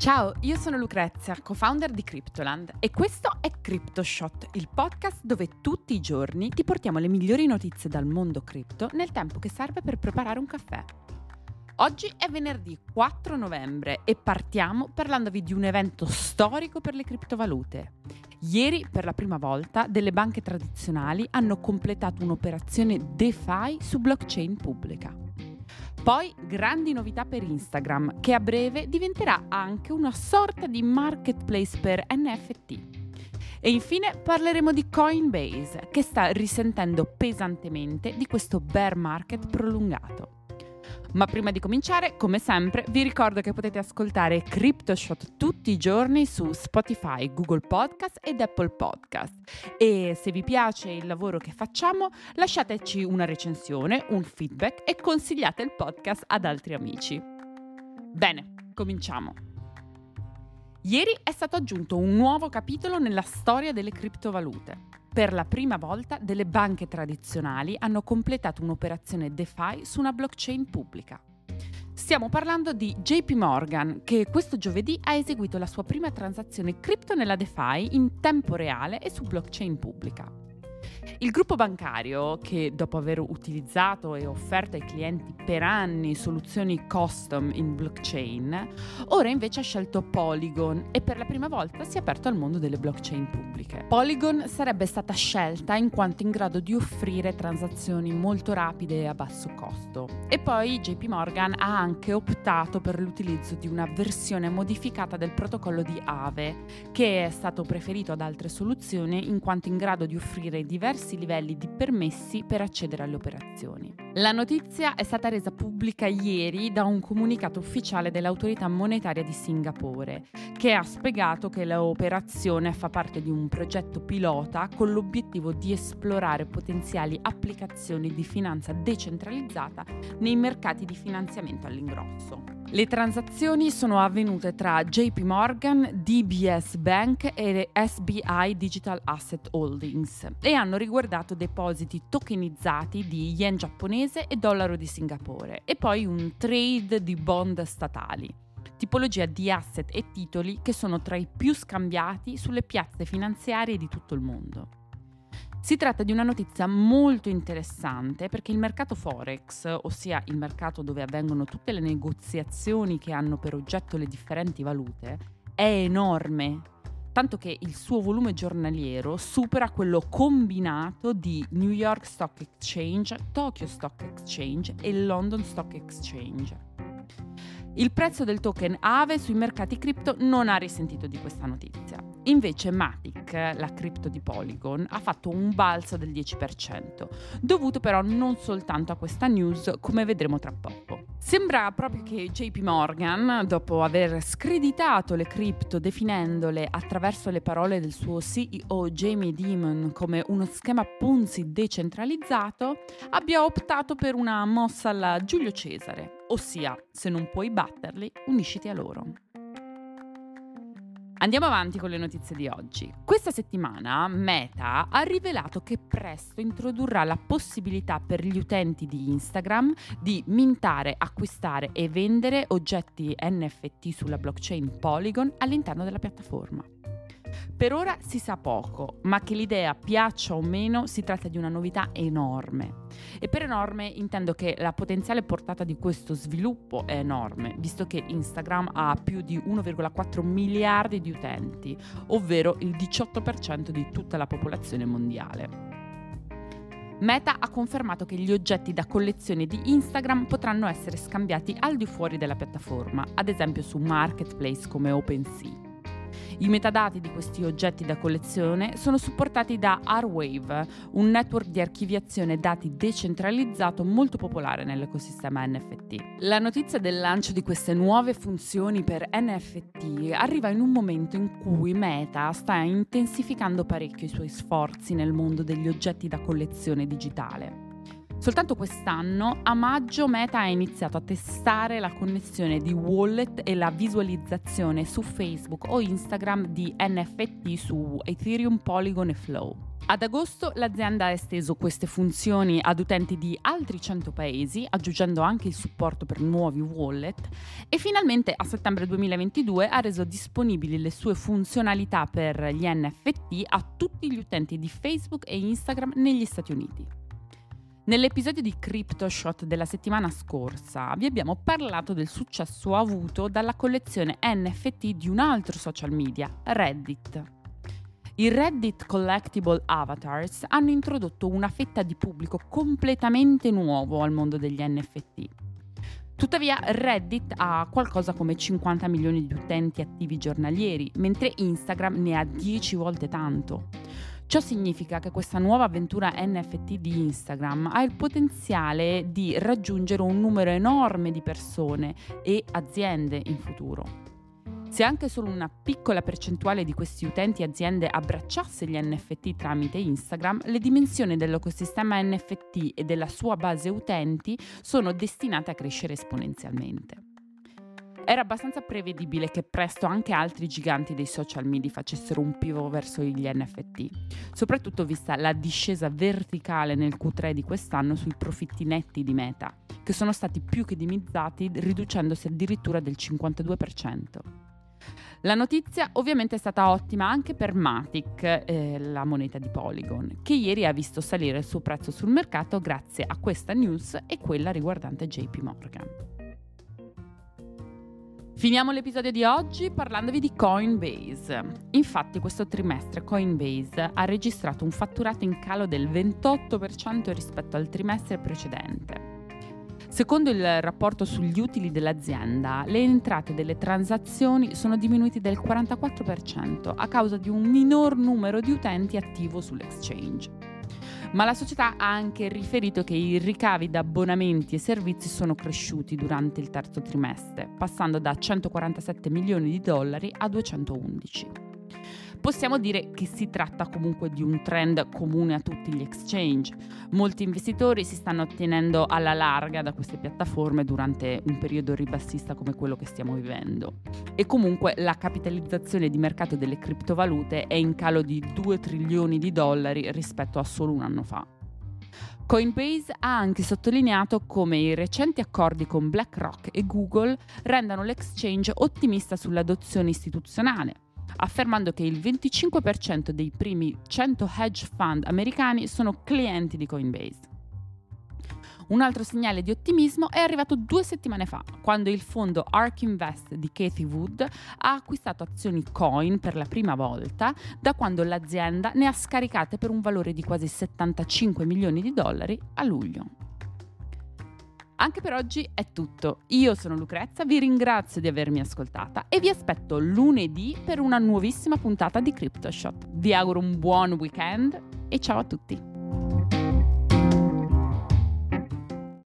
Ciao, io sono Lucrezia, co-founder di Cryptoland e questo è CryptoShot, il podcast dove tutti i giorni ti portiamo le migliori notizie dal mondo cripto nel tempo che serve per preparare un caffè. Oggi è venerdì 4 novembre e partiamo parlandovi di un evento storico per le criptovalute. Ieri, per la prima volta, delle banche tradizionali hanno completato un'operazione DeFi su blockchain pubblica. Poi grandi novità per Instagram, che a breve diventerà anche una sorta di marketplace per NFT. E infine parleremo di Coinbase, che sta risentendo pesantemente di questo bear market prolungato. Ma prima di cominciare, come sempre, vi ricordo che potete ascoltare CryptoShot tutti i giorni su Spotify, Google Podcast ed Apple Podcast. E se vi piace il lavoro che facciamo, lasciateci una recensione, un feedback e consigliate il podcast ad altri amici. Bene, cominciamo. Ieri è stato aggiunto un nuovo capitolo nella storia delle criptovalute. Per la prima volta delle banche tradizionali hanno completato un'operazione DeFi su una blockchain pubblica. Stiamo parlando di JP Morgan, che questo giovedì ha eseguito la sua prima transazione cripto nella DeFi in tempo reale e su blockchain pubblica. Il gruppo bancario, che dopo aver utilizzato e offerto ai clienti per anni soluzioni custom in blockchain, ora invece ha scelto Polygon e per la prima volta si è aperto al mondo delle blockchain pubbliche. Polygon sarebbe stata scelta in quanto in grado di offrire transazioni molto rapide e a basso costo. E poi JP Morgan ha anche optato per l'utilizzo di una versione modificata del protocollo di Aave, che è stato preferito ad altre soluzioni in quanto in grado di offrire diversi diversi livelli di permessi per accedere alle operazioni. La notizia è stata resa pubblica ieri da un comunicato ufficiale dell'autorità monetaria di Singapore, che ha spiegato che l'operazione fa parte di un progetto pilota con l'obiettivo di esplorare potenziali applicazioni di finanza decentralizzata nei mercati di finanziamento all'ingrosso. Le transazioni sono avvenute tra JP Morgan, DBS Bank e SBI Digital Asset Holdings e hanno riguardato depositi tokenizzati di yen giapponese e dollaro di Singapore e poi un trade di bond statali, tipologia di asset e titoli che sono tra i più scambiati sulle piazze finanziarie di tutto il mondo. Si tratta di una notizia molto interessante perché il mercato Forex, ossia il mercato dove avvengono tutte le negoziazioni che hanno per oggetto le differenti valute, è enorme, tanto che il suo volume giornaliero supera quello combinato di New York Stock Exchange, Tokyo Stock Exchange e London Stock Exchange. Il prezzo del token Aave sui mercati cripto non ha risentito di questa notizia. Invece Matic, la cripto di Polygon, ha fatto un balzo del 10%, dovuto però non soltanto a questa news, come vedremo tra poco. Sembra proprio che JP Morgan, dopo aver screditato le cripto definendole attraverso le parole del suo CEO Jamie Dimon come uno schema Ponzi decentralizzato, abbia optato per una mossa alla Giulio Cesare, ossia se non puoi batterli, unisciti a loro. Andiamo avanti con le notizie di oggi. Questa settimana Meta ha rivelato che presto introdurrà la possibilità per gli utenti di Instagram di mintare, acquistare e vendere oggetti NFT sulla blockchain Polygon all'interno della piattaforma. Per ora si sa poco, ma che l'idea piaccia o meno si tratta di una novità enorme. E per enorme intendo che la potenziale portata di questo sviluppo è enorme, visto che Instagram ha più di 1,4 miliardi di utenti, ovvero il 18% di tutta la popolazione mondiale. Meta ha confermato che gli oggetti da collezione di Instagram potranno essere scambiati al di fuori della piattaforma, ad esempio su marketplace come OpenSea. I metadati di questi oggetti da collezione sono supportati da R-Wave, un network di archiviazione dati decentralizzato molto popolare nell'ecosistema NFT. La notizia del lancio di queste nuove funzioni per NFT arriva in un momento in cui Meta sta intensificando parecchio i suoi sforzi nel mondo degli oggetti da collezione digitale. Soltanto quest'anno, a maggio, Meta ha iniziato a testare la connessione di wallet e la visualizzazione su Facebook o Instagram di NFT su Ethereum, Polygon e Flow. Ad agosto l'azienda ha esteso queste funzioni ad utenti di altri 100 paesi, aggiungendo anche il supporto per nuovi wallet e finalmente a settembre 2022 ha reso disponibili le sue funzionalità per gli NFT a tutti gli utenti di Facebook e Instagram negli Stati Uniti. Nell'episodio di CryptoShot della settimana scorsa vi abbiamo parlato del successo avuto dalla collezione NFT di un altro social media, Reddit. I Reddit Collectible Avatars hanno introdotto una fetta di pubblico completamente nuovo al mondo degli NFT. Tuttavia Reddit ha qualcosa come 50 milioni di utenti attivi giornalieri, mentre Instagram ne ha 10 volte tanto. Ciò significa che questa nuova avventura NFT di Instagram ha il potenziale di raggiungere un numero enorme di persone e aziende in futuro. Se anche solo una piccola percentuale di questi utenti e aziende abbracciasse gli NFT tramite Instagram, le dimensioni dell'ecosistema NFT e della sua base utenti sono destinate a crescere esponenzialmente. Era abbastanza prevedibile che presto anche altri giganti dei social media facessero un pivo verso gli NFT, soprattutto vista la discesa verticale nel Q3 di quest'anno sui profitti netti di Meta, che sono stati più che dimizzati, riducendosi addirittura del 52%. La notizia ovviamente è stata ottima anche per Matic, eh, la moneta di Polygon, che ieri ha visto salire il suo prezzo sul mercato grazie a questa news e quella riguardante JP Morgan. Finiamo l'episodio di oggi parlandovi di Coinbase. Infatti questo trimestre Coinbase ha registrato un fatturato in calo del 28% rispetto al trimestre precedente. Secondo il rapporto sugli utili dell'azienda, le entrate delle transazioni sono diminuite del 44% a causa di un minor numero di utenti attivo sull'exchange ma la società ha anche riferito che i ricavi da abbonamenti e servizi sono cresciuti durante il terzo trimestre, passando da 147 milioni di dollari a 211. Possiamo dire che si tratta comunque di un trend comune a tutti gli exchange. Molti investitori si stanno ottenendo alla larga da queste piattaforme durante un periodo ribassista come quello che stiamo vivendo. E comunque la capitalizzazione di mercato delle criptovalute è in calo di 2 trilioni di dollari rispetto a solo un anno fa. Coinbase ha anche sottolineato come i recenti accordi con BlackRock e Google rendano l'exchange ottimista sull'adozione istituzionale affermando che il 25% dei primi 100 hedge fund americani sono clienti di Coinbase. Un altro segnale di ottimismo è arrivato due settimane fa, quando il fondo ARK Invest di Cathy Wood ha acquistato azioni Coin per la prima volta da quando l'azienda ne ha scaricate per un valore di quasi 75 milioni di dollari a luglio. Anche per oggi è tutto. Io sono Lucrezia, vi ringrazio di avermi ascoltata e vi aspetto lunedì per una nuovissima puntata di CryptoShot. Vi auguro un buon weekend e ciao a tutti.